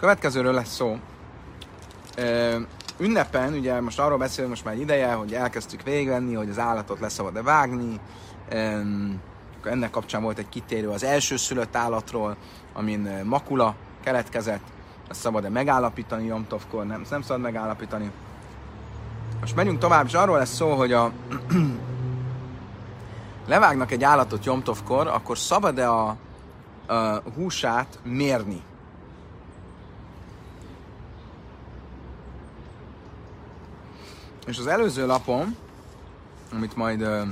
Következőről lesz szó. Ö, ünnepen, ugye most arról beszélünk most már egy ideje, hogy elkezdtük végvenni, hogy az állatot leszabad-e vágni. Ö, ennek kapcsán volt egy kitérő az első szülött állatról, amin makula keletkezett. Ezt szabad-e megállapítani Jomtovkor? Nem, nem szabad megállapítani. Most megyünk tovább, és arról lesz szó, hogy a levágnak egy állatot Jomtovkor, akkor szabad-e a, a húsát mérni? És az előző lapon, amit majd uh,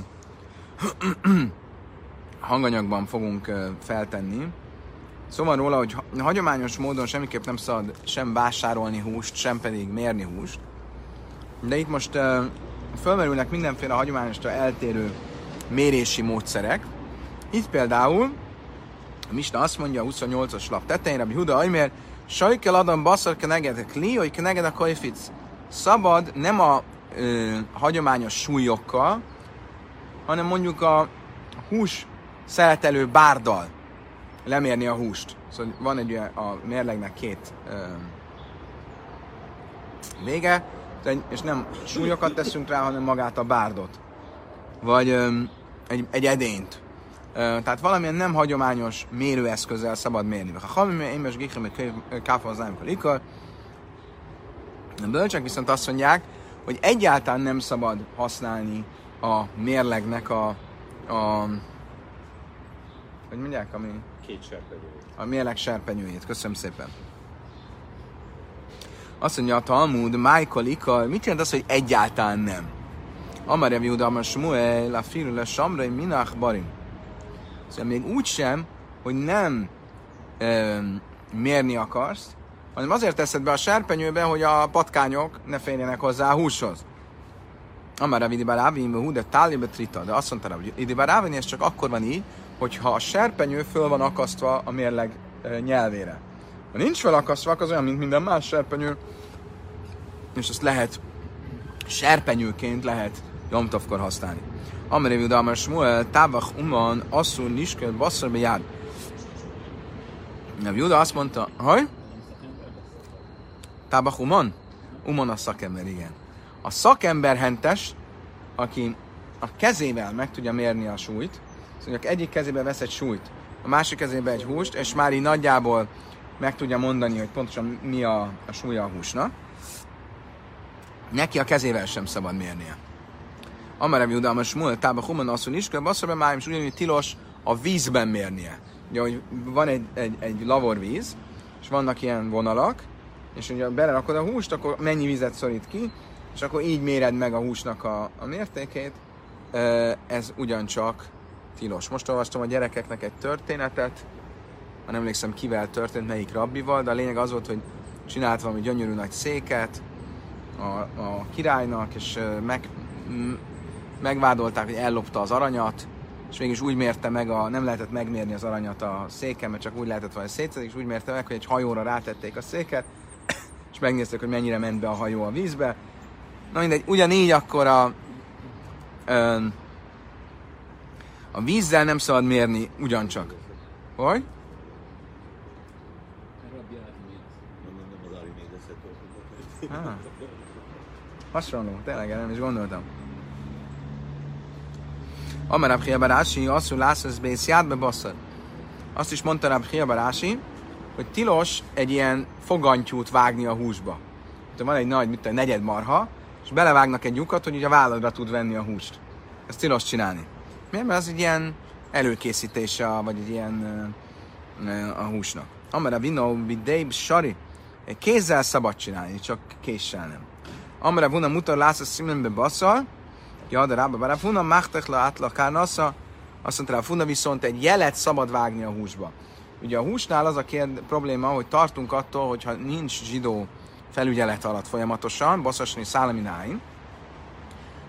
hanganyagban fogunk uh, feltenni, szóval róla, hogy hagyományos módon semmiképp nem szabad sem vásárolni húst, sem pedig mérni húst. De itt most uh, fölmerülnek mindenféle hagyományostól eltérő mérési módszerek. Itt például a Misna azt mondja a 28-as lap tetején, Rabbi Huda Ajmér, Sajkel Adam Basszar kenegedek li, hogy keneged a kajfic. Szabad nem a ö, hagyományos súlyokkal, hanem mondjuk a hús szeletelő bárdal lemérni a húst. Szóval van egy olyan, a mérlegnek két ö, vége, és nem súlyokat teszünk rá, hanem magát a bárdot. Vagy ö, egy, egy edényt. Ö, tehát valamilyen nem hagyományos mérőeszközzel szabad mérni. Ha hamim, én most gikrem, káfa az ikar. A bölcsek viszont azt mondják, hogy egyáltalán nem szabad használni a mérlegnek a, a hogy mondják, ami... Két serpenyőjét. A mérleg serpenyőjét. Köszönöm szépen. Azt mondja a Talmud, Michael Ika, mit jelent az, hogy egyáltalán nem? Amar Rev Juda, Amar Shmuel, a Firule Samrai, Minach Barim. Szóval még úgy sem, hogy nem e, mérni akarsz, hanem azért teszed be a serpenyőbe, hogy a patkányok ne férjenek hozzá a húshoz. Amár Ravidi Barávin, hú, de tálibe trita, de azt mondta hogy Idi Barávin, ez csak akkor van így, hogyha a serpenyő föl van akasztva a mérleg e, nyelvére. Ha nincs felakasztva, az olyan, mint minden más serpenyő, és ezt lehet serpenyőként lehet Jomtovkor használni. Amire Juda Amar Shmuel, Tavach Uman, Asszur Niskel, Basszor Bejád. Juda azt mondta, hogy? Tábach Uman? Uman a szakember, igen. A szakember hentes, aki a kezével meg tudja mérni a súlyt, szóval egyik kezébe vesz egy súlyt, a másik kezébe egy húst, és már így nagyjából meg tudja mondani, hogy pontosan mi a, a súlya a húsnak. Neki a kezével sem szabad mérnie. Amarem Juda, a Smuel, Tába Human asszony is, kell basszorban májim, és ugyanúgy tilos a vízben mérnie. Ugye, hogy van egy, egy, egy lavorvíz, és vannak ilyen vonalak, és ugye belerakod a húst, akkor mennyi vizet szorít ki, és akkor így méred meg a húsnak a, a mértékét, ez ugyancsak tilos. Most olvastam a gyerekeknek egy történetet, ha nem emlékszem kivel történt, melyik rabbival, de a lényeg az volt, hogy csinált valami gyönyörű nagy széket a, a királynak, és meg, megvádolták, hogy ellopta az aranyat, és mégis úgy mérte meg, a, nem lehetett megmérni az aranyat a széken, mert csak úgy lehetett valami szétszedik, és úgy mérte meg, hogy egy hajóra rátették a széket, és megnézték, hogy mennyire ment be a hajó a vízbe. Na mindegy, ugyanígy akkor a, ö, a vízzel nem szabad mérni ugyancsak. Hogy? Ah. Hasonló, tényleg nem is gondoltam. Amarab Hiabarási, asszú lászlósz bész játbe basszad. Azt is mondta Rab Hiabarási, hogy tilos egy ilyen fogantyút vágni a húsba. Tehát van egy nagy, mit negyed marha, és belevágnak egy lyukat, hogy ugye a válladra tud venni a húst. Ezt tilos csinálni. Miért? Mert az egy ilyen előkészítése, vagy egy ilyen a húsnak. Amara vino vidéb sari. Kézzel szabad csinálni, csak késsel nem. Amara vuna mutar lász a szimlenbe basszal, ja, de rába bár funa máhtech le átlakár nasza, azt mondta rá, funa viszont egy jelet szabad vágni a húsba. Ugye a húsnál az a kérd, probléma, hogy tartunk attól, hogyha nincs zsidó felügyelet alatt folyamatosan, bosszasni szálamináin,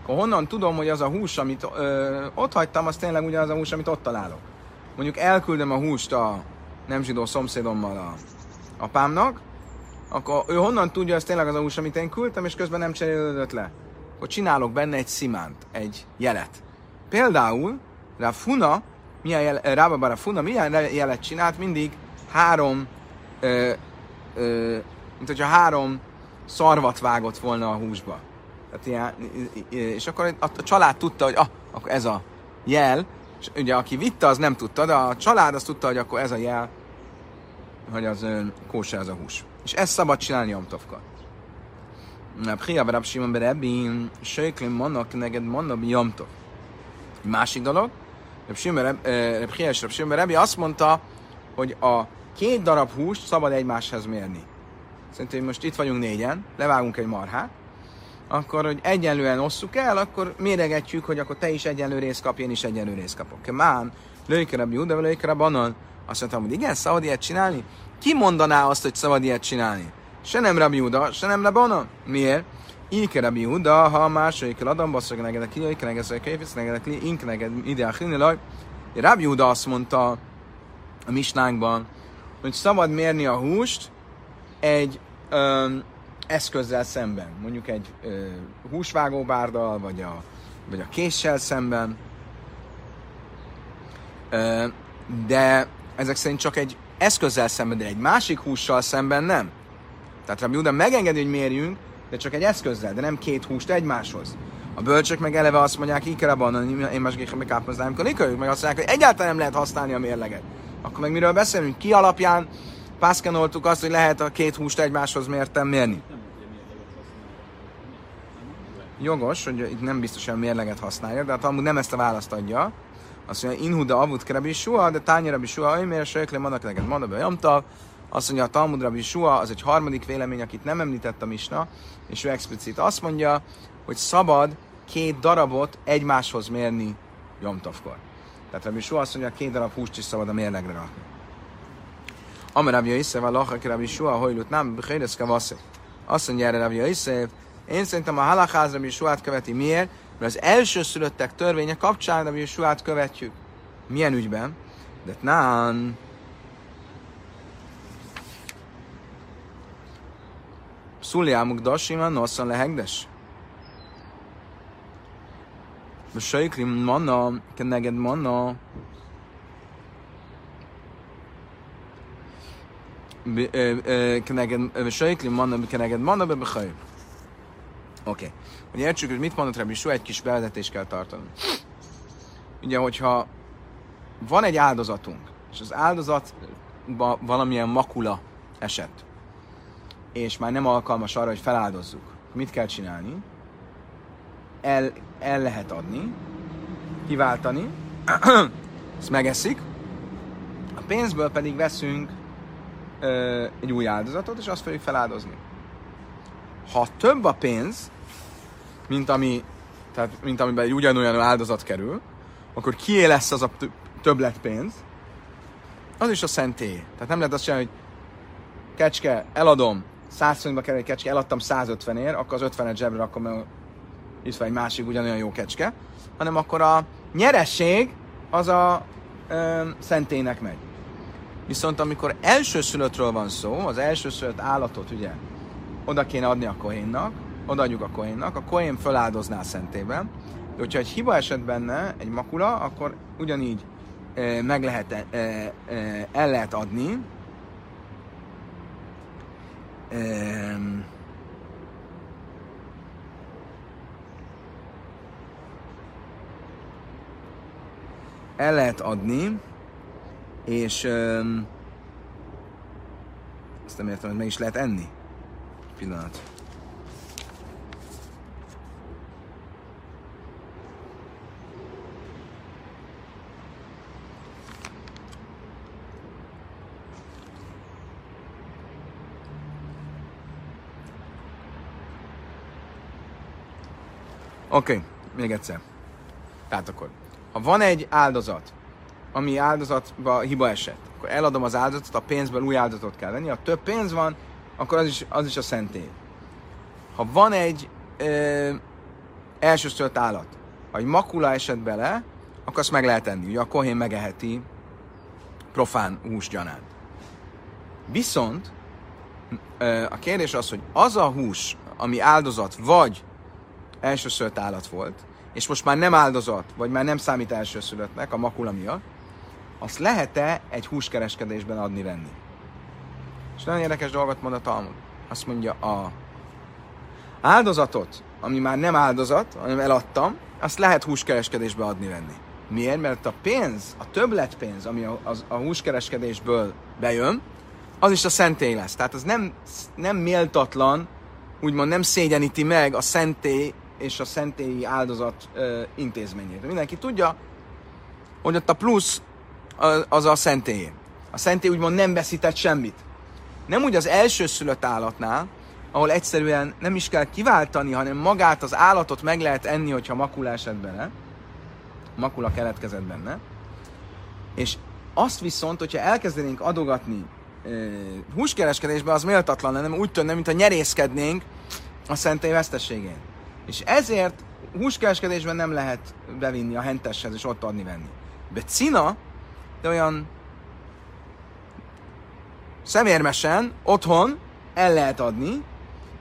akkor honnan tudom, hogy az a hús, amit ö, ott hagytam, az tényleg ugyanaz a hús, amit ott találok. Mondjuk elküldöm a húst a nem zsidó szomszédommal a apámnak, akkor ő honnan tudja, hogy ez tényleg az a hús, amit én küldtem, és közben nem cserélődött le. Akkor csinálok benne egy szimánt, egy jelet. Például Rafuna, milyen jel, Rábabara Funa milyen jelet csinált? Mindig három ö, ö, mint hogyha három szarvat vágott volna a húsba. Tehát ilyen, és akkor a, család tudta, hogy ah, akkor ez a jel, és ugye aki vitte, az nem tudta, de a család azt tudta, hogy akkor ez a jel, hogy az kóse az a hús. És ezt szabad csinálni Jomtovkor. Pria Rab Simon Berebbi, Söjklim Monok, neked Monok Jomtov. Másik dolog, Rab Simon Berebbi azt mondta, hogy a két darab húst szabad egymáshoz mérni. Szerintem most itt vagyunk négyen, levágunk egy marhát, akkor, hogy egyenlően osszuk el, akkor méregetjük, hogy akkor te is egyenlő részt kap, én is egyenlő részt kapok. Kemán, lőjkerebb vagy lőjkerebb Anan. Azt mondtam, hogy igen, szabad ilyet csinálni? Ki mondaná azt, hogy szabad ilyet csinálni? Se nem Rabbi Júda, se nem Rabbi Miért? Ike Rabbi Júda, ha második Adam, basszak negedek ki, ike negedek ki, fisz negedek ki, ink neged ide a laj. Rabbi Júda azt mondta a misnánkban, hogy szabad mérni a húst egy um, eszközzel szemben, mondjuk egy ö, húsvágóbárdal, vagy a, vagy a késsel szemben, ö, de ezek szerint csak egy eszközzel szemben, de egy másik hússal szemben nem. Tehát Rabbi Uda megengedi, hogy mérjünk, de csak egy eszközzel, de nem két húst egymáshoz. A bölcsök meg eleve azt mondják, ikerabban, én más meg kápoznám, amikor ők meg azt mondják, hogy egyáltalán nem lehet használni a mérleget. Akkor meg miről beszélünk? Ki alapján pászkenoltuk azt, hogy lehet a két húst egymáshoz mértem mérni? jogos, hogy itt nem biztosan mérleget használja, de a Talmud nem ezt a választ adja. Azt mondja, inhuda avut kerebi sua, de tányera bi sua, miért söjkle manak neked jamtav. Azt mondja, a Talmud Rabbi Sua, az egy harmadik vélemény, akit nem említett a Misna, és ő explicit azt mondja, hogy szabad két darabot egymáshoz mérni Jomtovkor. Tehát Rabbi Sua azt mondja, két darab húst is szabad a mérlegre rakni. Amar Rabbi Yisrael, a Lachak Rabbi Sua, hojlut nem, Bechéreszke Azt mondja erre Rabbi Yisrael, én szerintem a halakház Rabbi Suát követi. Miért? Mert az első szülöttek törvénye kapcsán Rabbi Suát követjük. Milyen ügyben? De nán... Szuliámuk dasima, nosszan lehegdes. Besajklim manna, keneged manna. keneged, besajklim manna, keneged manna, bebechajim. Oké. Okay. Értsük, hogy mit mondott Rabbi Sua, egy kis bevezetést kell tartani. Ugye, hogyha van egy áldozatunk, és az áldozatban valamilyen makula esett, és már nem alkalmas arra, hogy feláldozzuk, mit kell csinálni? El, el lehet adni, kiváltani, ezt megeszik, a pénzből pedig veszünk ö, egy új áldozatot, és azt fogjuk feláldozni. Ha több a pénz, mint, ami, tehát, mint amiben egy ugyanolyan áldozat kerül, akkor kié lesz az a többlet pénz, az is a szentély. Tehát nem lehet azt csinálni, hogy kecske, eladom, 100 forintba kerül egy kecske, eladtam 150 ér, akkor az 50-et zsebre akkor meg itt van egy másik ugyanolyan jó kecske, hanem akkor a nyeresség az a ö, szentélynek megy. Viszont amikor elsőszülöttről van szó, az elsőszülött állatot ugye oda kéne adni a kohénnak, odaadjuk a kohénnak, a kohén feláldozná a szentében, de hogyha egy hiba esett benne, egy makula, akkor ugyanígy e, meg lehet, e, e, el lehet adni, e, el lehet adni, és um, ezt nem értem, hogy meg is lehet enni pillanat. Oké, okay, még egyszer. Tehát akkor, ha van egy áldozat, ami áldozatba hiba esett, akkor eladom az áldozatot, a pénzből új áldozatot kell venni. Ha több pénz van, akkor az is, az is a szentély. Ha van egy ö, elsőszört állat, ha egy makula esett bele, akkor azt meg lehet enni. Ugye a kohén megeheti profán hús gyanánt. Viszont ö, a kérdés az, hogy az a hús, ami áldozat, vagy elsőszült állat volt, és most már nem áldozat, vagy már nem számít elsőszülöttnek a makula miatt, azt lehet-e egy húskereskedésben adni-venni? És nagyon érdekes dolgot mond a Talmud. Azt mondja, a áldozatot, ami már nem áldozat, hanem eladtam, azt lehet húskereskedésbe adni-venni. Miért? Mert a pénz, a többletpénz, ami a, a, a húskereskedésből bejön, az is a szentély lesz. Tehát az nem, nem méltatlan, úgymond nem szégyeníti meg a szentély és a szentélyi áldozat ö, intézményét. Mindenki tudja, hogy ott a plusz az, a szentély. A szentély úgymond nem veszített semmit. Nem úgy az első szülött állatnál, ahol egyszerűen nem is kell kiváltani, hanem magát az állatot meg lehet enni, hogyha makula esett bele, makula keletkezett benne, és azt viszont, hogyha elkezdenénk adogatni e, húskereskedésbe, az méltatlan lenne, úgy tűnne, mintha nyerészkednénk a szentély veszteségén. És ezért húskereskedésben nem lehet bevinni a henteshez és ott adni-venni. De cina, de olyan szemérmesen, otthon el lehet adni,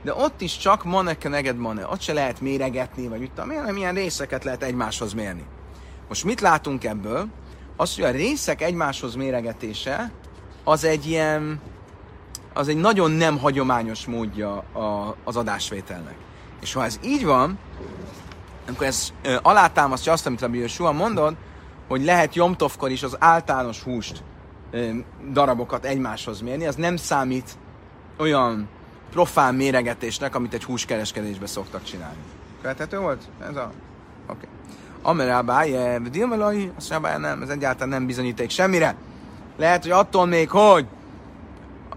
de ott is csak maneke neged mane, ott se lehet méregetni, vagy mit tudom, hanem ilyen részeket lehet egymáshoz mérni. Most mit látunk ebből? Az, hogy a részek egymáshoz méregetése, az egy ilyen, az egy nagyon nem hagyományos módja a, az adásvételnek. És ha ez így van, akkor ez ö, alátámasztja azt, amit Rabbi Joshua mondod, hogy lehet Jomtovkor is az általános húst ö, darabokat egymáshoz mérni, az nem számít olyan profán méregetésnek, amit egy húskereskedésbe szoktak csinálni. Követhető volt? Ez a... Oké. Okay. Amerábáje, Dilmelai, azt mondja, nem, ez egyáltalán nem bizonyíték semmire. Lehet, hogy attól még, hogy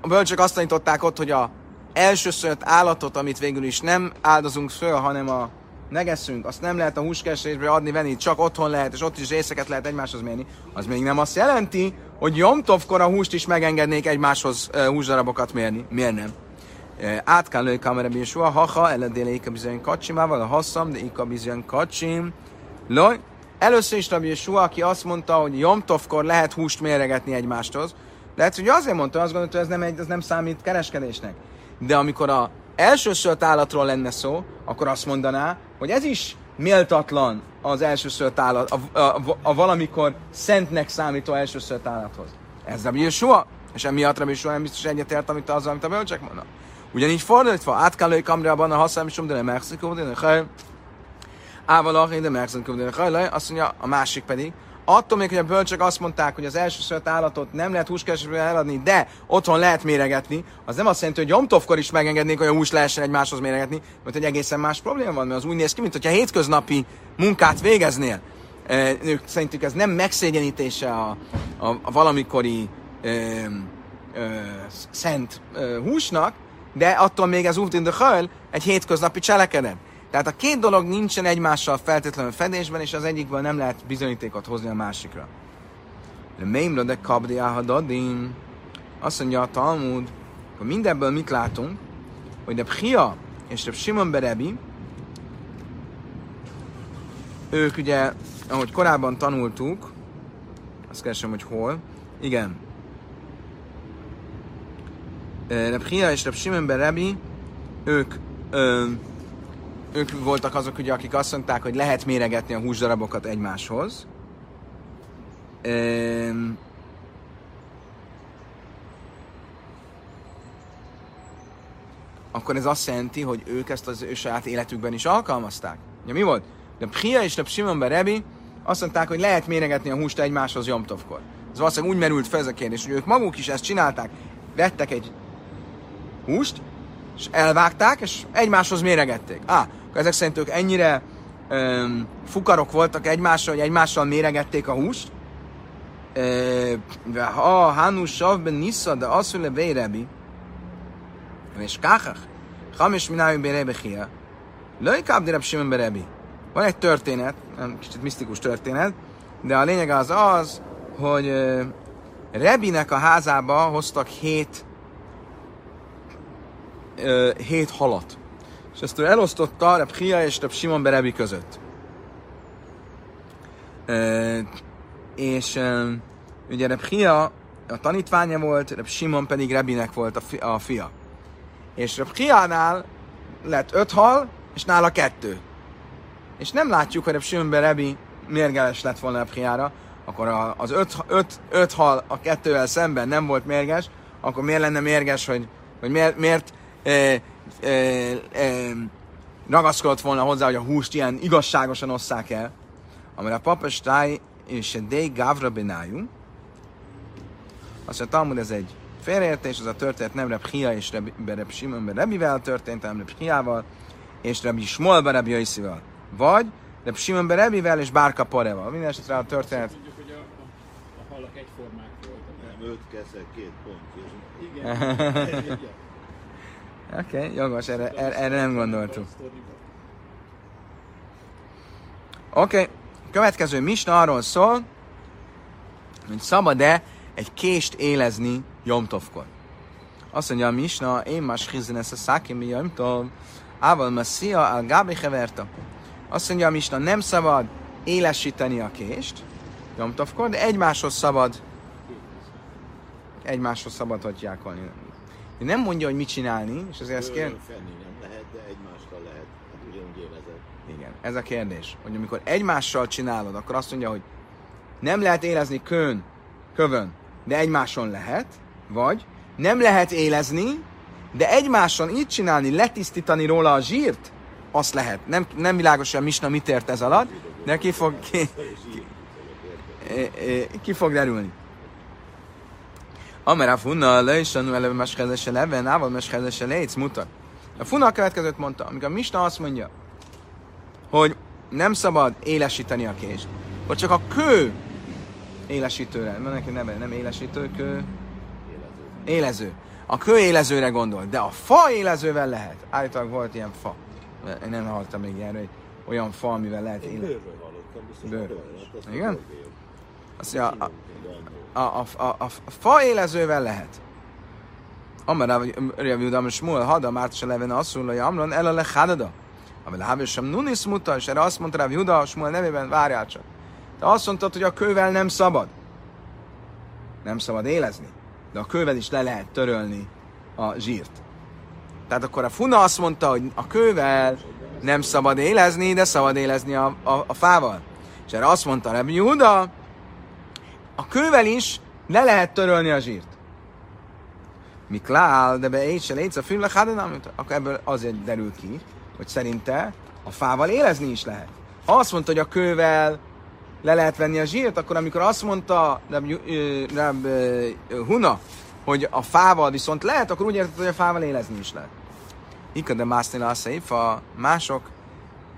a bölcsök azt tanították ott, hogy a elsőszört állatot, amit végül is nem áldozunk föl, hanem a negeszünk, azt nem lehet a húskeresésbe adni, venni, csak otthon lehet, és ott is részeket lehet egymáshoz mérni, az még nem azt jelenti, hogy Jomtovkor a húst is megengednék egymáshoz húsdarabokat mérni. Miért nem? át kell lőni kamera bírsua, haha, eledéle ika bizony kacsimával, a hasszam, de ika bizony kacsim. Loj, először is Rabbi Yeshua, aki azt mondta, hogy Jomtovkor lehet húst méregetni egymáshoz, lehet, hogy azért mondta, azt gondolta, hogy ez nem, egy, ez nem számít kereskedésnek. De amikor a elsőszört állatról lenne szó, akkor azt mondaná, hogy ez is méltatlan az elsőszört állat, a, a, a, valamikor szentnek számító elsőszört állathoz. Ez Rabbi Yeshua, és emiatt Rabbi Yeshua nem biztos egyetért, amit az, amit a bölcsek mondanak. Ugyanígy fordítva, át kell lőj kamrában a haszám, és de nem Mexikó, de nem Ávalach, de Mexikó, de nem azt mondja a másik pedig, attól még, hogy a bölcsök azt mondták, hogy az első szört állatot nem lehet húskeresésben eladni, de otthon lehet méregetni, az nem azt jelenti, hogy Jomtovkor is megengednék, hogy a hús lehessen egymáshoz méregetni, mert egy egészen más probléma van, mert az úgy néz ki, mint hogyha hétköznapi munkát végeznél. Ők szerintük ez nem megszégyenítése a, a, a valamikori ö, ö, szent ö, húsnak, de attól még ez út in the egy hétköznapi cselekedet. Tehát a két dolog nincsen egymással feltétlenül fedésben, és az egyikből nem lehet bizonyítékot hozni a másikra. De mémra de kabdi ahadadin. Azt mondja a Talmud, hogy mindebből mit látunk, hogy de Pchia és de Simon Berebi, ők ugye, ahogy korábban tanultuk, azt keresem, hogy hol, igen, Reb és Reb Simon Berebi, ők, ö, ők voltak azok, ugye, akik azt mondták, hogy lehet méregetni a húsdarabokat egymáshoz. Ö, akkor ez azt jelenti, hogy ők ezt az ő saját életükben is alkalmazták. Ugye mi volt? De Pchia és de Simon Berebi azt mondták, hogy lehet méregetni a húst egymáshoz Jomtovkor. Ez valószínűleg úgy merült fel ez a kérdés, hogy ők maguk is ezt csinálták, vettek egy húst, és elvágták, és egymáshoz méregették. Ah, ezek szerint ők ennyire öm, fukarok voltak egymással, hogy egymással méregették a húst. Ha Hanus savben nisza, de az szüle vérebi, és káchach, hamis minájú bérebi hia, löjkább direb Simon berebi. Van egy történet, kicsit misztikus történet, de a lényeg az az, hogy Rebinek a házába hoztak hét hét halat. És ezt ő elosztotta Reb Hia és Reb Simon Berebi között. És e, ugye Reb Hia a tanítványa volt, Reb Simon pedig Rebinek volt a, fi, a fia. És Reb lett öt hal, és nála kettő. És nem látjuk, hogy Reb Simon Berebi mérgeles lett volna Reb Hiára, akkor az öt, öt, öt hal a kettővel szemben nem volt mérges, akkor miért lenne mérges, hogy, hogy miért, miért e, ragaszkodott volna hozzá, hogy a húst ilyen igazságosan osszák el. Amire a papestáj és a dei gavra benájú. Azt mondja, Talmud ez egy félreértés, az a történet nem Reb Hia és Reb, Reb Simon Rebivel történt, hanem Reb Hiával és Reb Smolba Reb Jaiszival. Vagy Reb Simon Rebivel és Bárka Pareval. Mindenesetre a történet... Tudjuk, hogy a, a, a halak egyformák voltak. Nem, öt keszek, két pont. Igen. Oké, okay, jogos, erre, erre, erre nem gondoltuk. Oké, okay. következő misna arról szól, hogy szabad-e egy kést élezni Jomtovkor. Azt mondja a misna, én más hizzen ezt a szákim mi Jomtov, ával messia al gábi heverta. Azt mondja a misna, nem szabad élesíteni a kést Jomtovkor, de egymáshoz szabad egymáshoz szabad hagyjákolni. Nem mondja, hogy mit csinálni, és azért ezt kér... Fenni nem lehet, de egymással lehet. Hát ugyanúgy élezett. Igen, ez a kérdés, hogy amikor egymással csinálod, akkor azt mondja, hogy nem lehet élezni kön, kövön, de egymáson lehet, vagy nem lehet élezni, de egymáson így csinálni, letisztítani róla a zsírt, azt lehet. Nem, nem világos, hogy a Misna mit ért ez alatt, de ki fog, ki, ki, ki fog derülni. Amer a funna le is tanul eleve meskezese leven, ával meskezese létsz mutat. A funna a következőt mondta, amikor a Misna azt mondja, hogy nem szabad élesíteni a kést, hogy csak a kő élesítőre, van neki neve, nem élesítő, kő, élező. A kő élezőre gondol, de a fa élezővel lehet. Állítólag volt ilyen fa. Én nem hallottam még ilyenről, hogy olyan fa, amivel lehet Én élezni. bőrről hallottam. Hát Igen? Azt mondja, a. a, a, a, a, fa élezővel lehet. Amara, Rav Judam Shmuel, hada, Márta leven asszul, hogy Amron, el a lechadada. Ami lehábés sem nunis muta, és erre azt mondta Rav Juda, Shmuel nevében, várjál csak. Te azt mondtad, hogy a kővel nem szabad. Nem szabad élezni. De a kővel is le lehet törölni a zsírt. Tehát akkor a Funa azt mondta, hogy a kővel nem szabad élezni, de szabad élezni a, a, a fával. És erre azt mondta Rabbi Juda, a kővel is le lehet törölni a zsírt. Miklál, de be egy se létsz a film akkor ebből azért derül ki, hogy szerinte a fával élezni is lehet. Ha azt mondta, hogy a kővel le lehet venni a zsírt, akkor amikor azt mondta Rab, Rab Huna, hogy a fával viszont lehet, akkor úgy értett, hogy a fával élezni is lehet. Ika de mászni a mások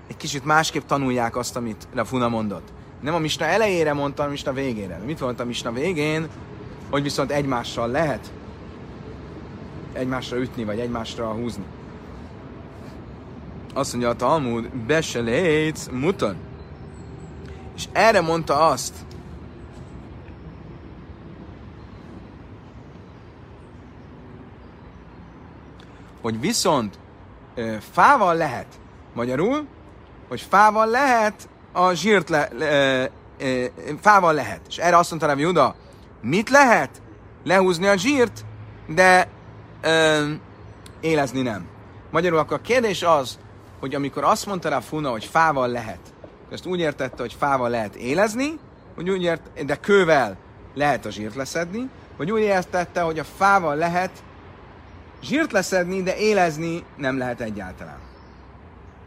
egy kicsit másképp tanulják azt, amit Rab Huna mondott. Nem a misna elejére mondta, a misna végére. Mit mondta a misna végén? Hogy viszont egymással lehet egymásra ütni, vagy egymásra húzni. Azt mondja a Talmud, beselétsz mutan. És erre mondta azt, hogy viszont ö, fával lehet, magyarul, hogy fával lehet a zsírt le, le, ö, fával lehet. És erre azt mondta Rabbi Juda, mit lehet? Lehúzni a zsírt, de ö, élezni nem. Magyarul akkor a kérdés az, hogy amikor azt mondta rá Funa, hogy fával lehet, ezt úgy értette, hogy fával lehet élezni, hogy úgy ért, de kővel lehet a zsírt leszedni, vagy úgy értette, hogy a fával lehet zsírt leszedni, de élezni nem lehet egyáltalán.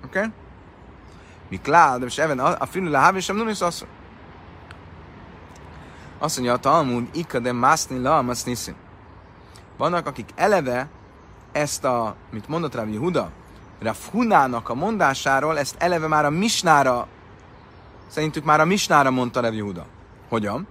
Oké? Okay? Mi klál, de most even a filmű a hávi sem nunis azt azt mondja a Talmud, ikka de mászni la niszin. Vannak, akik eleve ezt a, mit mondott rá Huda, Rav Hunának a mondásáról, ezt eleve már a Misnára, szerintük már a Misnára mondta Rav Huda. Hogyan?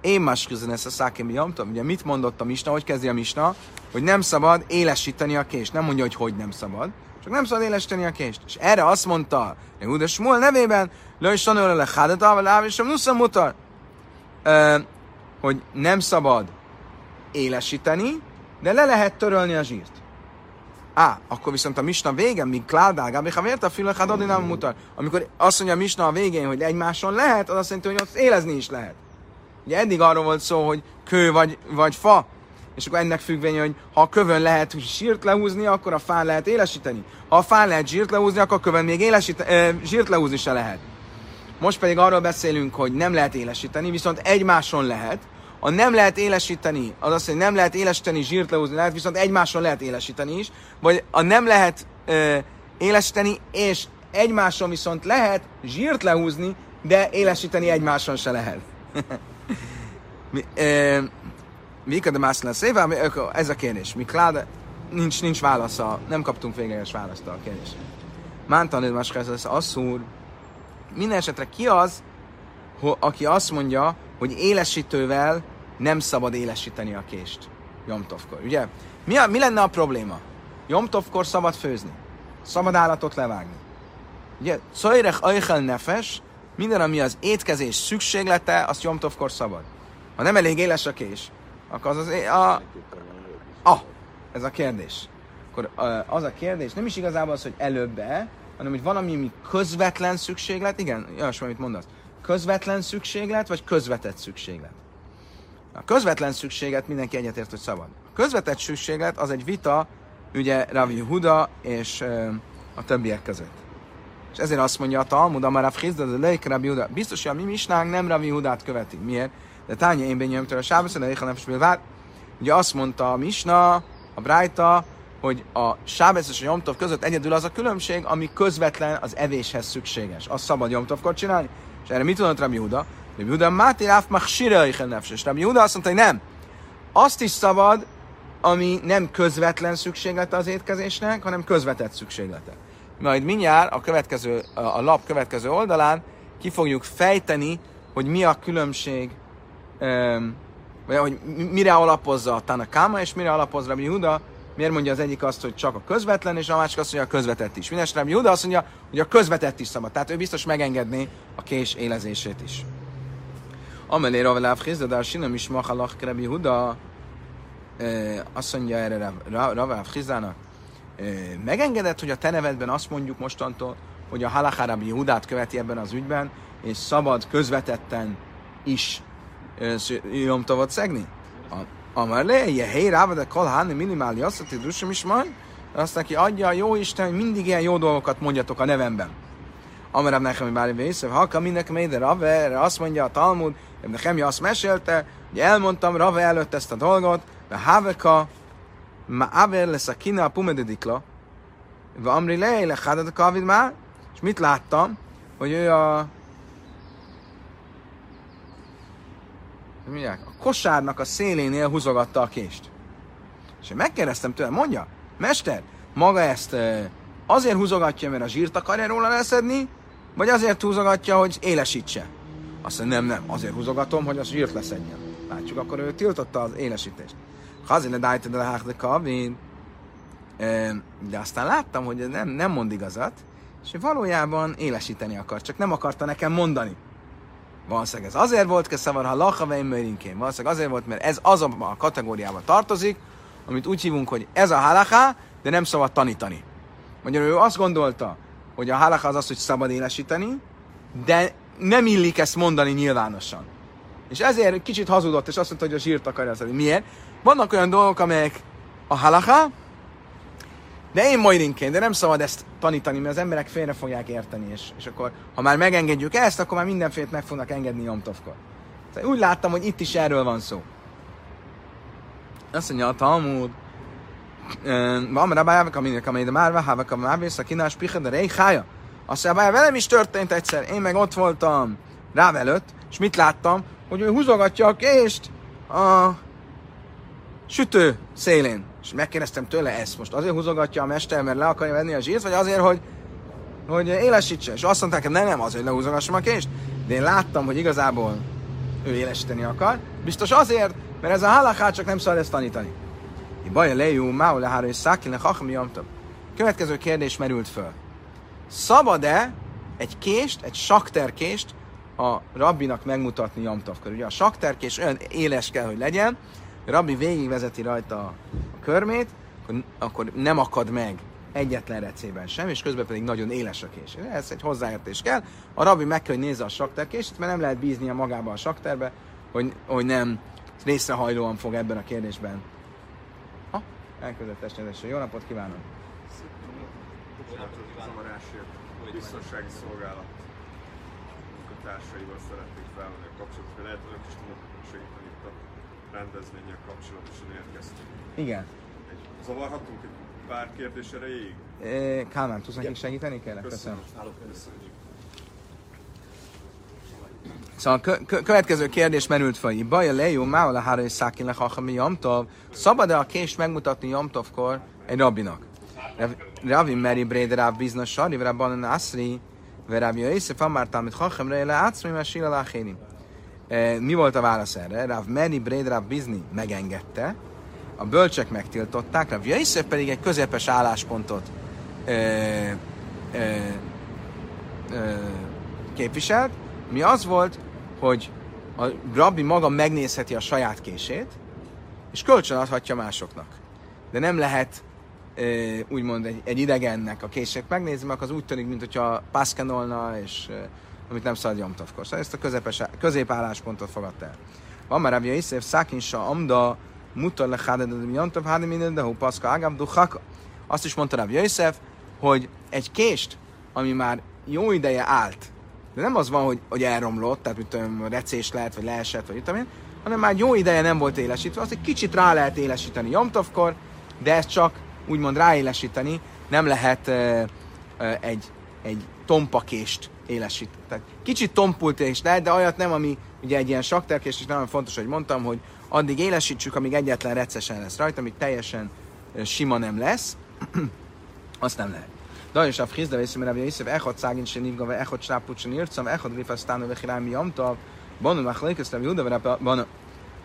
Én más közön ezt a szákémi jamtam. Ugye mit mondott a Misna, hogy kezdi a Misna? Hogy nem szabad élesíteni a kést. Nem mondja, hogy hogy nem szabad. Csak nem szabad élesíteni a kést. És erre azt mondta Yehuda Smol nevében, le is tanulja le hádata, vagy sem nuszam mutar, hogy nem szabad élesíteni, de le lehet törölni a zsírt. Á, akkor viszont a misna végén, míg kládál, gábi havért a filachad adinám mutar. Amikor azt mondja a misna a végén, hogy egymáson lehet, az azt jelenti, hogy ott élezni is lehet. Ugye eddig arról volt szó, hogy kő vagy, vagy fa, és akkor ennek függvény, hogy ha a kövön lehet zsírt lehúzni, akkor a fán lehet élesíteni. Ha a fán lehet zsírt lehúzni, akkor a kövön még élesít, e, zsírt lehúzni se lehet. Most pedig arról beszélünk, hogy nem lehet élesíteni, viszont egymáson lehet. a nem lehet élesíteni, az azt, hogy nem lehet élesíteni, zsírt lehúzni, lehet, viszont egymáson lehet élesíteni is, vagy a nem lehet ö, élesíteni, és egymáson viszont lehet zsírt lehúzni, de élesíteni egymáson se lehet. Mi, ö, Mika de más lesz ez a kérdés. Mi kláda, nincs, nincs válasza, nem kaptunk végleges választ a kérdésre. Mántan más ez asszúr. Minden esetre ki az, aki azt mondja, hogy élesítővel nem szabad élesíteni a kést Jomtovkor, ugye? Mi, a, mi lenne a probléma? Jomtovkor szabad főzni, szabad állatot levágni. Ugye, Szajrech Eichel Nefes, minden, ami az étkezés szükséglete, azt Jomtovkor szabad. Ha nem elég éles a kés, akkor az az... A, a, ez a kérdés. Akkor az a kérdés nem is igazából az, hogy előbbe, hanem hogy van, ami közvetlen szükséglet, igen, olyasmi, amit mondasz, közvetlen szükséglet, vagy közvetett szükséglet. A közvetlen szükséget mindenki egyetért, hogy szabad. A közvetett szükséglet az egy vita, ugye Ravi Huda és ö, a többiek között. És ezért azt mondja a Talmud, amár a Frizda, de Leik Rabbi Huda. Biztos, hogy a mi misnánk nem Ravi Hudát követi. Miért? De tánya én benyomtől a sábasz, de Leik nem Ugye azt mondta a misna, a Brájta, hogy a sábesz és a jomtov között egyedül az a különbség, ami közvetlen az evéshez szükséges. Azt szabad jomtovkor csinálni. És erre mit mondott Rabbi Huda? Rabbi Huda, Máté Ráf Machsira És Rabbi Huda azt mondta, hogy nem. Azt is szabad, ami nem közvetlen szükséglete az étkezésnek, hanem közvetett szükséglete. Majd mindjárt a, következő, a lap következő oldalán ki fogjuk fejteni, hogy mi a különbség, vagy hogy mire alapozza a Tanakama, és mire alapozza Rabbi Huda, Miért mondja az egyik azt, hogy csak a közvetlen, és a másik azt mondja, a közvetett is. Mindenesetre Júda azt mondja, hogy a közvetett is szabad. Tehát ő biztos megengedné a kés élezését is. Amelé Raveláv Hizda, a Sinem is Machalach Krebi Huda, azt mondja erre Raveláv Hizdának, megengedett, hogy a te nevedben azt mondjuk mostantól, hogy a Halacharabi Hudát követi ebben az ügyben, és szabad közvetetten is jomtovat szegni? Amar le, je hely ráva, de kol háni minimál jasszati dusam is majd, azt neki adja a jó Isten, hogy mindig ilyen jó dolgokat mondjatok a nevemben. Amarabb nekem, bármi vészöv, ha mindenki még, de Rave, azt mondja a Talmud, nekem azt mesélte, hogy elmondtam Rave előtt ezt a dolgot, de Haveka, ma aver lesz a kina a pumededikla, ve amri le, le a kavid már, és mit láttam, hogy ő a mondják, a kosárnak a szélénél húzogatta a kést. És én megkérdeztem tőle, mondja, mester, maga ezt azért húzogatja, mert a zsírt akarja róla leszedni, vagy azért húzogatja, hogy élesítse? Azt mondja, nem, nem, azért húzogatom, hogy a zsírt leszedjen. Látjuk, akkor ő tiltotta az élesítést. Hazine dájta de de kavin. De aztán láttam, hogy nem, nem mond igazat, és valójában élesíteni akar, csak nem akarta nekem mondani. Valószínűleg ez azért volt, hogy szavar ha lachaveim mörinkén. Valószínűleg azért volt, mert ez az a kategóriába tartozik, amit úgy hívunk, hogy ez a halaká, de nem szabad tanítani. Magyarul ő azt gondolta, hogy a halaká az az, hogy szabad élesíteni, de nem illik ezt mondani nyilvánosan. És ezért kicsit hazudott, és azt mondta, hogy a zsírt akarja szedni. Miért? Vannak olyan dolgok, amelyek a halaká, de én majdinként, de nem szabad ezt tanítani, mert az emberek félre fogják érteni, és, és akkor, ha már megengedjük ezt, akkor már mindenfélt meg fognak engedni Jomtovkor. Úgy láttam, hogy itt is erről van szó. Azt mondja a Talmud, van mert abájávak, aminek amely de márva, hávak a mávész, a kínás piha, de rej hája. Azt mondja, velem is történt egyszer, én meg ott voltam rá előtt, és mit láttam? Hogy ő húzogatja a kést a sütő szélén. És megkérdeztem tőle ezt most azért húzogatja a mester, mert le akarja venni a zsírt, vagy azért, hogy, hogy élesítse. És azt mondták, hogy nem, nem azért, lehúzogassam a kést. De én láttam, hogy igazából ő élesíteni akar. Biztos azért, mert ez a halakát csak nem szabad ezt tanítani. Baj lejú, mául lehára és szákinek hachmi Következő kérdés merült föl. Szabad-e egy kést, egy sakterkést a rabbinak megmutatni jamtavkor? Ugye a sakterkés olyan éles kell, hogy legyen, rabbi végigvezeti rajta a körmét, akkor, akkor nem akad meg egyetlen recében sem, és közben pedig nagyon éles a kés. Ez egy hozzáértés kell. A rabbi meg kell, hogy nézze a sakterkést, mert nem lehet bízni a magába a sakterbe, hogy, hogy nem részrehajlóan fog ebben a kérdésben. Ha? Elkezdett testnézésre. Jó napot kívánok! biztonsági szolgálat munkatársaival szeretnék felvenni a kapcsolatot, lehet, ők is tudnak segíteni itt a rendezvények kapcsolatosan érkeztünk. Igen. Egy, zavarhatunk egy pár kérdés erejéig? Eh, Kálmán, tudsz nekik segíteni? Kérlek, Köszönöm. köszönöm. Szóval a kö- kö- következő kérdés merült fel. Baja lejó, máola hára és szákin lehachami jamtov. Szabad-e a kést megmutatni jamtovkor egy rabinak? Rav- Ravi Meri Brede Rav Bizna Sari, Rav Banan Asri, Rav Yosef Amártál, amit hachem rejle átszmi, mert síla láchéni. E, Mi volt a válasz erre? Rav Meri Brede Rav Bizni megengedte, a bölcsek megtiltották, Rav Yosef pedig egy közepes álláspontot e, e, ö, képviselt, mi az volt, hogy a rabbi maga megnézheti a saját kését, és kölcsönadhatja másoknak. De nem lehet ö, úgymond egy, egy idegennek a kését megnézni, mert az úgy tűnik, mint hogyha pászkenolna, és ö, amit nem szabad jomtavkor. Szóval ezt a közepes, középalláspontot fogadta el. Van már Rabbi Yosef, Szákinsa, Amda, Mutar le Chaded, Jomtav, Hadi minden, de hú, Paszka, Ágam, Duchaka. Azt is mondta Rabbi Yosef, hogy egy kést, ami már jó ideje állt, de nem az van, hogy, hogy elromlott, tehát mint tudom, recés lehet, vagy leesett, vagy mit tudom én, hanem már jó ideje nem volt élesítve, azt egy kicsit rá lehet élesíteni Jomtovkor, de ezt csak úgymond ráélesíteni, nem lehet ö, ö, egy, egy tompakést. Tehát kicsit tompult és lehet, de olyat nem, ami ugye egy ilyen sakterkés, és nagyon fontos, hogy mondtam, hogy addig élesítsük, amíg egyetlen recesen lesz rajta, amíg teljesen sima nem lesz, azt nem lehet. Da is a frizda vészi, mert Rabbi Yosef echot szágin se nivga, ve echot sáput se nircam, echot grifasztánu, ve chirálmi jamtav, banu ve Rabbi- banu.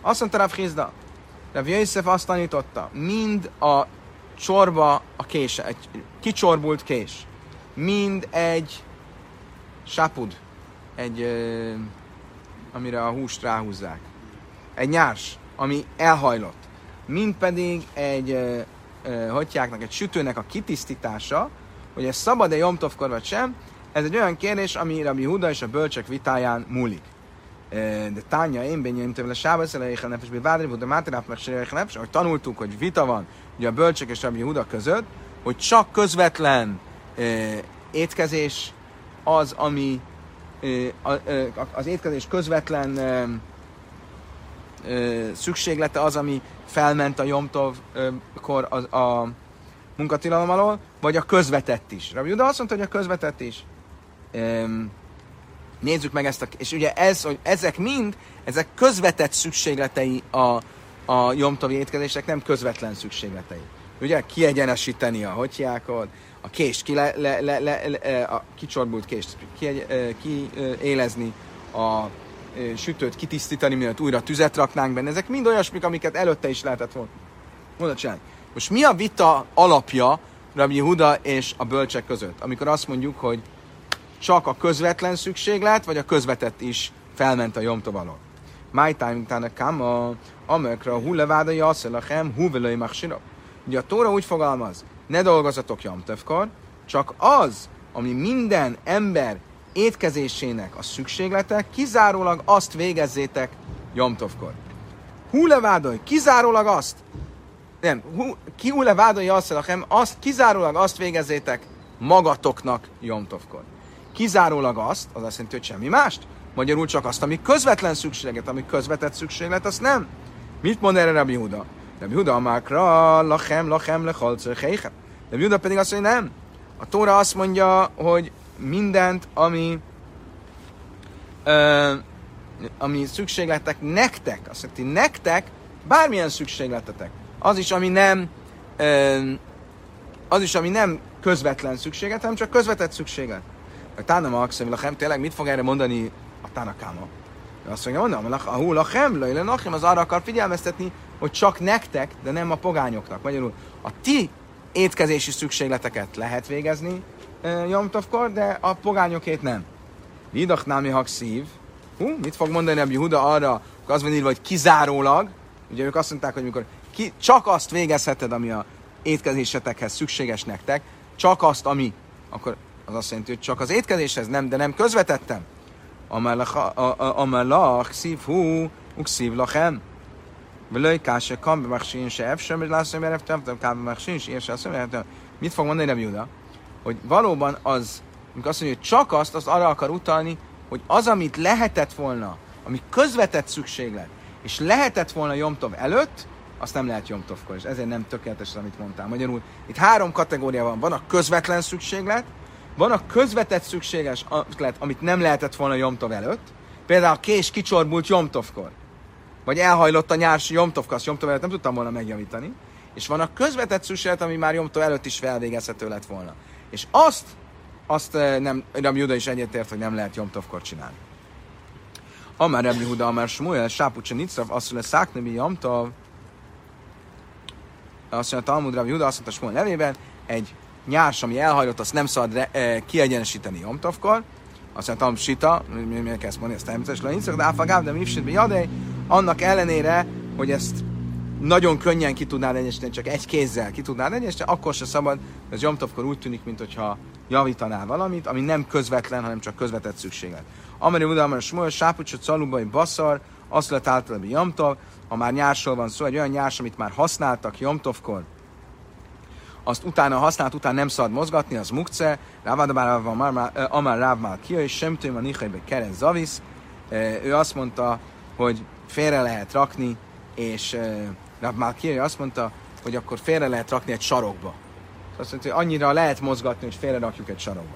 Azt mondta Rabbi Frizda, Rabbi Yosef azt tanította, mind a csorba a kés, egy kicsorbult kés, mind egy sápud, egy, amire a húst ráhúzzák, egy nyárs, ami elhajlott, mind pedig egy, ö, hogyjáknak, egy sütőnek a kitisztítása, hogy ez szabad-e Jomtovkor vagy sem, ez egy olyan kérdés, ami Rabbi Huda és a bölcsek vitáján múlik. De tánya, én benyém tőle sábasz, elejéhen nefes, bivádri, Buda máteráp, meg nefes, ahogy tanultuk, hogy vita van ugye a bölcsek és Rabbi Huda között, hogy csak közvetlen étkezés az, ami a, az étkezés közvetlen szükséglete az, ami felment a Jomtovkor az, a munkatilalom alól, vagy a közvetett is. Rabbi Juda azt mondta, hogy a közvetett is. Nézzük meg ezt a... És ugye ez, hogy ezek mind, ezek közvetett szükségletei a, a jomtovi étkezések, nem közvetlen szükségletei. Ugye kiegyenesíteni a hotyákot, a kést, ki le, le, le, le, le, a kicsorbult kést, kiélezni ki, a sütőt kitisztítani, mielőtt újra tüzet raknánk benne. Ezek mind olyasmik, amiket előtte is lehetett volna volna csinálni. Most mi a vita alapja Rabbi Huda és a bölcsek között? Amikor azt mondjuk, hogy csak a közvetlen szükséglet, vagy a közvetett is felment a Jom alól. My time tána kama, amekra huleváda jaszelachem, huvelői maksira. Ugye a Tóra úgy fogalmaz, ne dolgozatok Jom Tovkor, csak az, ami minden ember étkezésének a szükséglete, kizárólag azt végezzétek Jom Tovkor. Húlevádolj, kizárólag azt, nem, hú, ki ule vádolja azt, azt, kizárólag azt végezzétek magatoknak Jomtovkor. Kizárólag azt, az azt jelenti, hogy semmi mást. Magyarul csak azt, ami közvetlen szükséget, ami közvetett szükséglet, azt nem. Mit mond erre Rabbi Huda? Rabbi Huda amákra, lachem, lachem, lechalcer, heichem. Rabbi Huda pedig azt mondja, nem. A Tóra azt mondja, hogy mindent, ami ö, ami szükségletek nektek, azt jelenti nektek, bármilyen szükségletetek, az is, ami nem ö, az is, ami nem közvetlen szükséget, hanem csak közvetett szükséget. A Tána Maxim, lachem, tényleg mit fog erre mondani a Tánakáma? Azt mondja, mondom, a lachem, lachem, az arra akar figyelmeztetni, hogy csak nektek, de nem a pogányoknak. Magyarul a ti étkezési szükségleteket lehet végezni Jomtovkor, de a pogányokét nem. Vidach námi szív. Hú, mit fog mondani Rabbi Huda arra, hogy az van írva, hogy kizárólag. Ugye ők azt mondták, hogy mikor ki, csak azt végezheted, ami a étkezésetekhez szükséges nektek, csak azt, ami, akkor az azt jelenti, hogy csak az étkezéshez nem, de nem közvetettem. Amelach szív hú, ukszív lachem. Velőj káse kam bemachsin se efsem, és lászom, mert eftem, kam bemachsin se se azt mondja, Mit fog mondani Rabbi Huda? Hogy valóban az, amikor azt mondja, hogy csak azt, az arra akar utalni, hogy az, amit lehetett volna, ami közvetett szükséglet, és lehetett volna Jomtov előtt, azt nem lehet Jomtovkor, és ezért nem tökéletes, amit mondtál. Magyarul itt három kategória van. Van a közvetlen szükséglet, van a közvetett szükséglet, amit nem lehetett volna Jomtov előtt, például a kés kicsorbult Jomtovkor, vagy elhajlott a nyárs Jomtovkor, azt Jomtov előtt nem tudtam volna megjavítani, és van a közvetett szükséglet, ami már Jomtov előtt is felvégezhető lett volna. És azt, azt eh, nem, Rabbi Juda is egyetért, hogy nem lehet Jomtovkor csinálni. Amár Rabbi Huda, Amár Smuel, Sápucsa Nicrav, azt mondja, Száknebi Jomtov, azt mondja, Talmud Rabbi Huda, azt mondta Smuel nevében, egy nyárs, ami elhajlott, azt nem szabad re, e, kiegyenesíteni Jomtovkor, azt mondja, Talmud Sita, mi kell ezt mondani, ezt természetesen Laincak, de Áfagáv, de Mifsit, Jadej, annak ellenére, hogy ezt nagyon könnyen ki tudnád egyenesíteni, csak egy kézzel ki tudnád egyenesíteni, akkor se szabad, ez Jomtovkor úgy tűnik, mintha javítanál valamit, ami nem közvetlen, hanem csak közvetett szükséglet. Amari Uda, Amari Smuel, Sápucsot, Szalubai, Baszar, azt lett általában Jomtov, ha már nyársról van szó, egy olyan nyárs, amit már használtak Jomtovkor, azt utána használt, után nem szabad mozgatni, az mukce, Rávadabár Amár Rávmál Kia, és sem tőm a Nichajbe Keren Zavisz. Ő azt mondta, hogy félre lehet rakni, és Rávmál Kia azt mondta, hogy akkor félre lehet rakni egy sarokba. Azt mondta, hogy annyira lehet mozgatni, hogy félre rakjuk egy sarokba.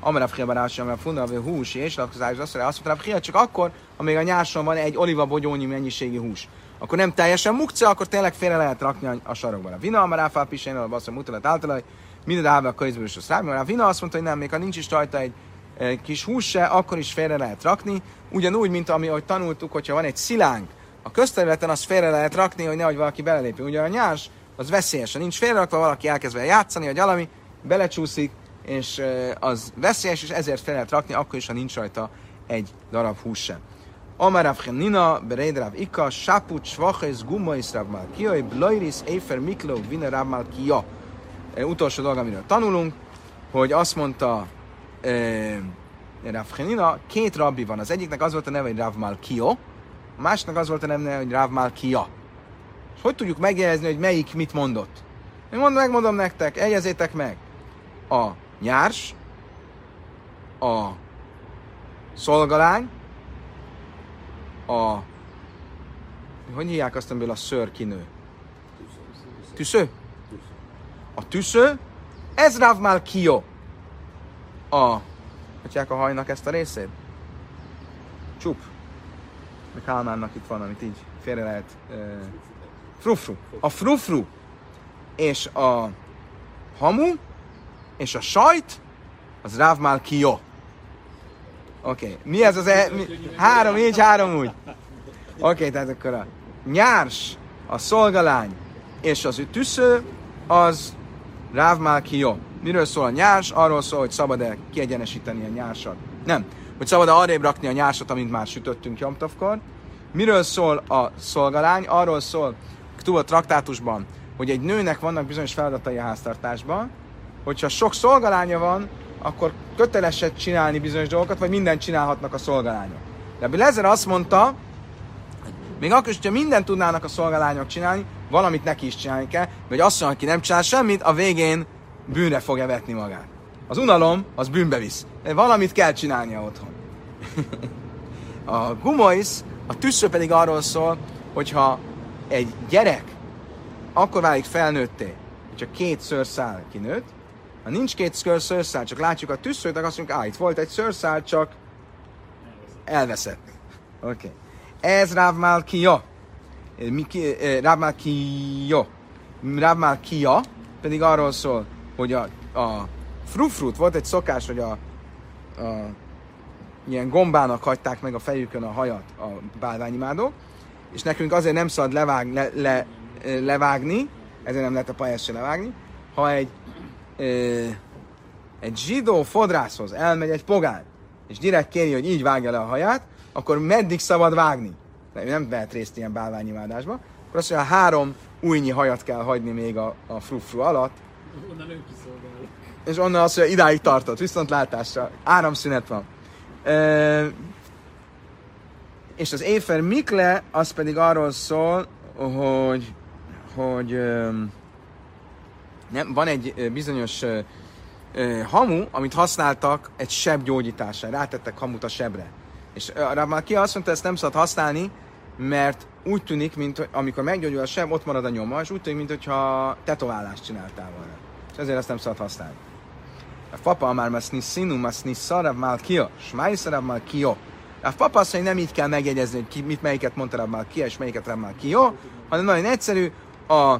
Amarav Hiabarása, mert funda hús és lakkozás, azt mondta, csak akkor, amíg a nyárson van egy oliva bogyónyi mennyiségű hús. Akkor nem teljesen mukce, akkor tényleg félre lehet rakni a, a sarokban. A vina, a ráfál pisén, a basszor mutalat általában, minden áll a közbős a szláb, a vina azt mondta, hogy nem, még ha nincs is rajta egy kis hús se, akkor is félre lehet rakni. Ugyanúgy, mint ami, ahogy tanultuk, hogyha van egy szilánk, a közterületen azt félre lehet rakni, hogy nehogy valaki belelépjen. Ugye a nyárs, az veszélyes. Ha nincs félrerakva, valaki elkezd vele játszani, vagy valami, belecsúszik, és az veszélyes, és ezért fel lehet rakni, akkor is, ha nincs rajta egy darab hús sem. Amarav Chenina, Bereid Rav Ika, Saput, Svachis, Gumais Rav Malkioi, Bloiris, Eifer Miklo, Vina Rav Malkia. Utolsó dolog, amiről tanulunk, hogy azt mondta Rav Chenina, két rabbi van. Az egyiknek az volt a neve, hogy Rav Malkio, a másiknak az volt a neve, hogy Rav Malkia. És hogy tudjuk megjegyezni, hogy melyik mit mondott? Én mondom, megmondom nektek, egyezétek meg. A nyárs, a szolgalány, a hogy hívják azt, amiből a ször kinő? Tüsző? A tüsző, ez Rav Malkio. A, hogy a hajnak ezt a részét? Csup. Meg Kálmánnak itt van, amit így félre lehet. Uh, frufru. A frufru és a hamu és a sajt, az Rav Malkio. Oké, okay. mi ez az e... Mi? Három így, három úgy. Oké, okay, tehát akkor a nyárs, a szolgalány és az tüsző, az Rav Malkio. Miről szól a nyárs? Arról szól, hogy szabad-e kiegyenesíteni a nyársat. Nem, hogy szabad-e arrébb rakni a nyársat, amint már sütöttünk Jomtovkor. Miről szól a szolgalány? Arról szól a traktátusban, hogy egy nőnek vannak bizonyos feladatai a háztartásban, hogyha sok szolgalánya van, akkor kötelesek csinálni bizonyos dolgokat, vagy mindent csinálhatnak a szolgalányok. De Lezer azt mondta, még akkor is, hogyha mindent tudnának a szolgalányok csinálni, valamit neki is csinálni kell, vagy azt mondja, aki nem csinál semmit, a végén bűnre fogja vetni magát. Az unalom, az bűnbe visz. Valamit kell csinálnia otthon. a gumois, a tüssző pedig arról szól, hogyha egy gyerek akkor válik felnőtté, hogyha két szőrszál kinőtt, ha nincs két szőrszál, csak látjuk a tüsszőt, akkor azt mondjuk, á, itt volt egy szőrszál, csak elveszett. Oké. Okay. Ez Rav Malkia. Eh, Rav Malkia. Rav Malkia pedig arról szól, hogy a, a frufrut volt egy szokás, hogy a, a ilyen gombának hagyták meg a fejükön a hajat a bálványimádók, és nekünk azért nem szabad levág, le, le, levágni, ezért nem lehet a pajás se levágni, ha egy egy zsidó fodrászhoz elmegy egy pogány, és direkt kéri, hogy így vágja le a haját, akkor meddig szabad vágni? De nem vehet részt ilyen bálványimádásba. Akkor azt mondja, három újnyi hajat kell hagyni még a, a frufru alatt. Onnan önkiszolgál. És onnan azt mondja, idáig tartott, viszontlátásra, áramszünet van. E, és az Éfer Mikle, az pedig arról szól, hogy, hogy nem, van egy bizonyos hamu, amit használtak egy seb gyógyítására. Rátettek hamut a sebre. És uh, már ki azt mondta, ezt nem szabad használni, mert úgy tűnik, mint amikor meggyógyul a seb, ott marad a nyoma, és úgy tűnik, mintha tetoválást csináltál volna. És ezért ezt nem szabad használni. A papa már maszni színú, maszni szarav már kia, smáj szarav már kia. A papa azt mondja, nem így kell megjegyezni, hogy ki, mit, melyiket mondta Rav már kia, és melyiket Rav már kia, hanem nagyon egyszerű, a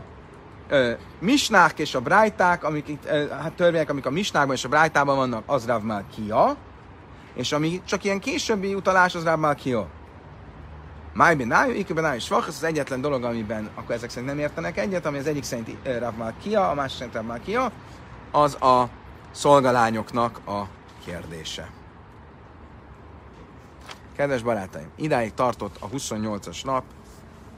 misnák és a brájták, amik itt, hát törvények, amik a misnákban és a brájtában vannak, az Rav már kia, és ami csak ilyen későbbi utalás, az Rav már kia. Májben nájú, ikőben nájú svach, az egyetlen dolog, amiben akkor ezek szerint nem értenek egyet, ami az egyik szerint Rav Malkia, a másik szerint Rav Malkia, az a szolgalányoknak a kérdése. Kedves barátaim, idáig tartott a 28-as nap.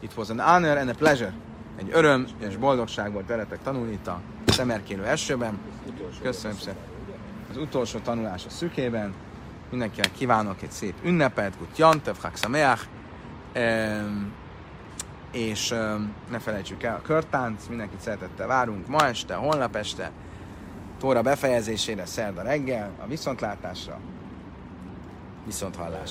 It was an honor and a pleasure. Egy öröm és boldogság volt veletek tanulni itt a szemerkélő esőben. Köszönöm szépen. Az utolsó tanulás a szükében. Mindenkinek kívánok egy szép ünnepet, Gut Jantev, Chag és ne felejtsük el a körtánc, mindenkit szeretettel várunk ma este, holnap este, Tóra befejezésére szerda reggel, a viszontlátásra, viszonthallásra.